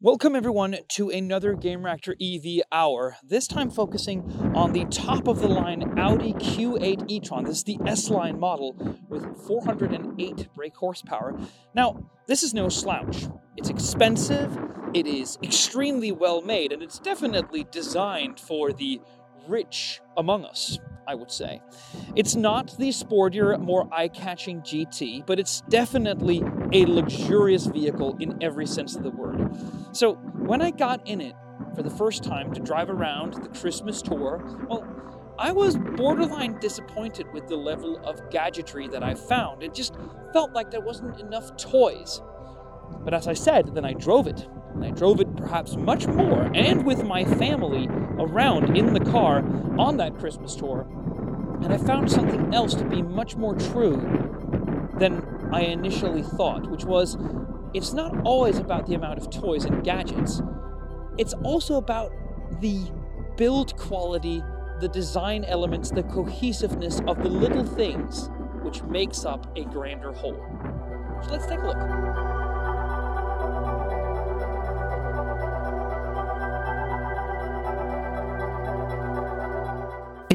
Welcome everyone to another Gamereactor EV Hour, this time focusing on the top of the line Audi Q8 e-tron. This is the S-Line model with 408 brake horsepower. Now, this is no slouch. It's expensive, it is extremely well made, and it's definitely designed for the rich among us. I would say. It's not the sportier, more eye catching GT, but it's definitely a luxurious vehicle in every sense of the word. So when I got in it for the first time to drive around the Christmas tour, well, I was borderline disappointed with the level of gadgetry that I found. It just felt like there wasn't enough toys. But as I said, then I drove it. And I drove it perhaps much more, and with my family around in the car on that Christmas tour. And I found something else to be much more true than I initially thought, which was it's not always about the amount of toys and gadgets, it's also about the build quality, the design elements, the cohesiveness of the little things which makes up a grander whole. So let's take a look.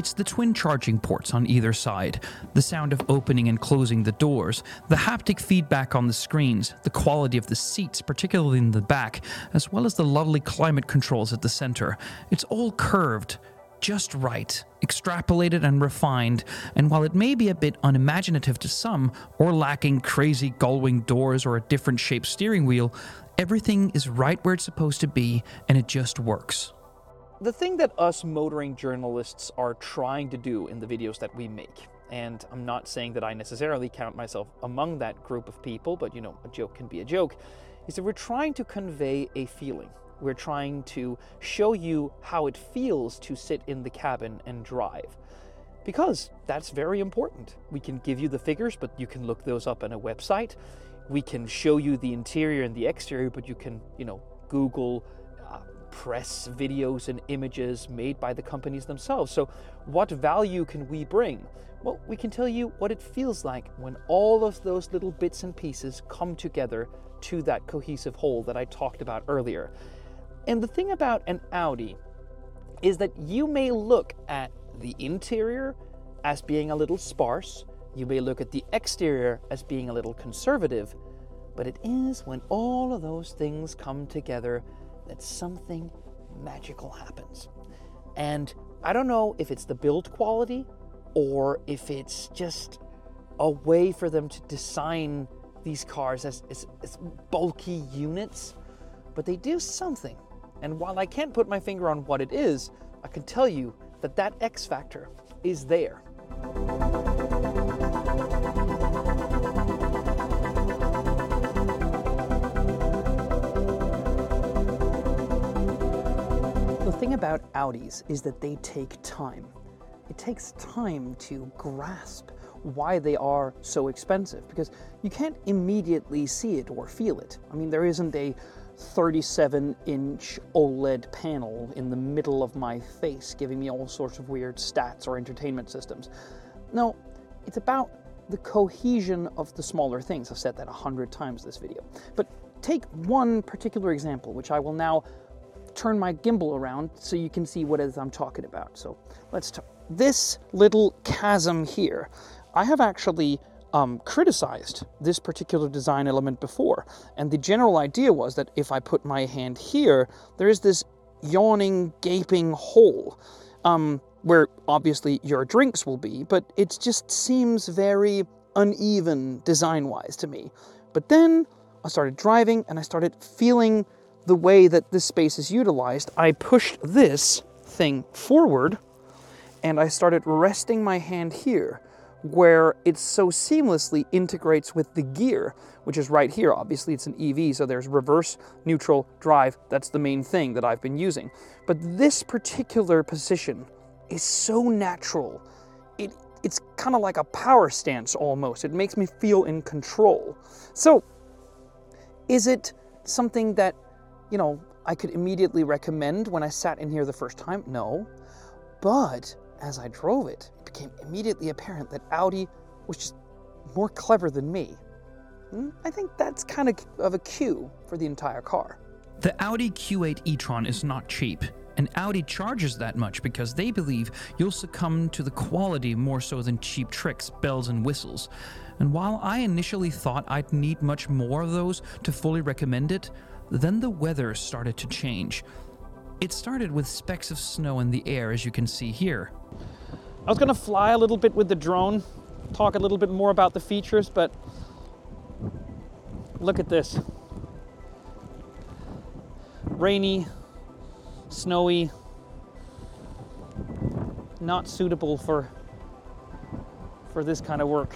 It's the twin charging ports on either side, the sound of opening and closing the doors, the haptic feedback on the screens, the quality of the seats, particularly in the back, as well as the lovely climate controls at the center. It's all curved, just right, extrapolated and refined, and while it may be a bit unimaginative to some, or lacking crazy gullwing doors or a different shaped steering wheel, everything is right where it's supposed to be and it just works the thing that us motoring journalists are trying to do in the videos that we make, and I'm not saying that I necessarily count myself among that group of people, but you know, a joke can be a joke, is that we're trying to convey a feeling. We're trying to show you how it feels to sit in the cabin and drive. Because that's very important. We can give you the figures, but you can look those up on a website. We can show you the interior and the exterior, but you can, you know, Google press videos and images made by the companies themselves. So, what value can we bring? Well, we can tell you what it feels like when all of those little bits and pieces come together to that cohesive whole that I talked about earlier. And the thing about an Audi is that you may look at the interior as being a little sparse, you may look at the exterior as being a little conservative, but it is when all of those things come together that something magical happens. And I don't know if it's the build quality or if it's just a way for them to design these cars as, as, as, bulky units, but they do something. And while I can't put my finger on what it is, I can tell you that that X factor is there. Thing about Audis is that they take time. It takes time to grasp why they are so expensive because you can't immediately see it or feel it. I mean, there isn't a 37 inch OLED panel in the middle of my face giving me all sorts of weird stats or entertainment systems. No, it's about the cohesion of the smaller things. I've said that a hundred times this video. But take one particular example, which I will now turn my gimbal around so you can see what it is I'm talking about. So let's talk. This little chasm here, I have actually um, criticized this particular design element before. And the general idea was that if I put my hand here, there is this yawning, gaping hole um, where obviously your drinks will be, but it just seems very uneven design wise to me. But then I started driving and I started feeling the way that this space is utilized, I pushed this thing forward and I started resting my hand here where it so seamlessly integrates with the gear, which is right here. Obviously, it's an EV, so there's reverse, neutral, drive. That's the main thing that I've been using. But this particular position is so natural. It, it's kind of like a power stance almost. It makes me feel in control. So, is it something that you know, I could immediately recommend when I sat in here the first time? No. But as I drove it, it became immediately apparent that Audi was just more clever than me. Hmm, I think that's kind of of a cue for the entire car. The Audi Q8 e-tron is not cheap, and Audi charges that much because they believe you'll succumb to the quality more so than cheap tricks, bells, and whistles. And while I initially thought I'd need much more of those to fully recommend it, then the weather started to change. It started with specks of snow in the air, as you can see here. I was gonna fly a little bit with the drone, talk a little bit more about the features, but look at this. Rainy, snowy, not suitable for for this kind of work.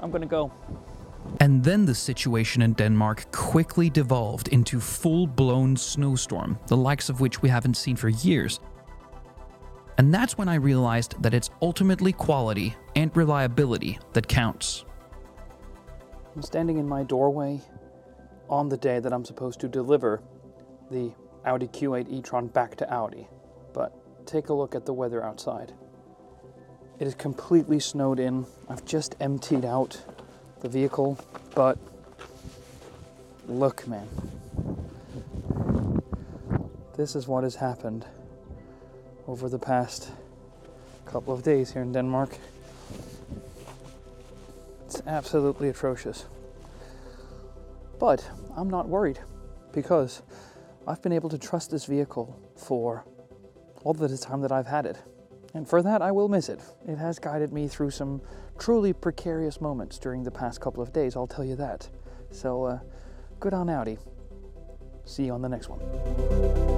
I'm gonna go. And then the situation in Denmark quickly devolved into full blown snowstorm, the likes of which we haven't seen for years. And that's when I realized that it's ultimately quality and reliability that counts. I'm standing in my doorway on the day that I'm supposed to deliver the Audi Q8 e-tron back to Audi. But take a look at the weather outside. It is completely snowed in. I've just emptied out the vehicle, but look, man. This is what has happened over the past couple of days here in Denmark. It's absolutely atrocious. But I'm not worried because I've been able to trust this vehicle for all the time that I've had it. And for that, I will miss it. It has guided me through some truly precarious moments during the past couple of days, I'll tell you that. So, uh, good on Audi. See you on the next one.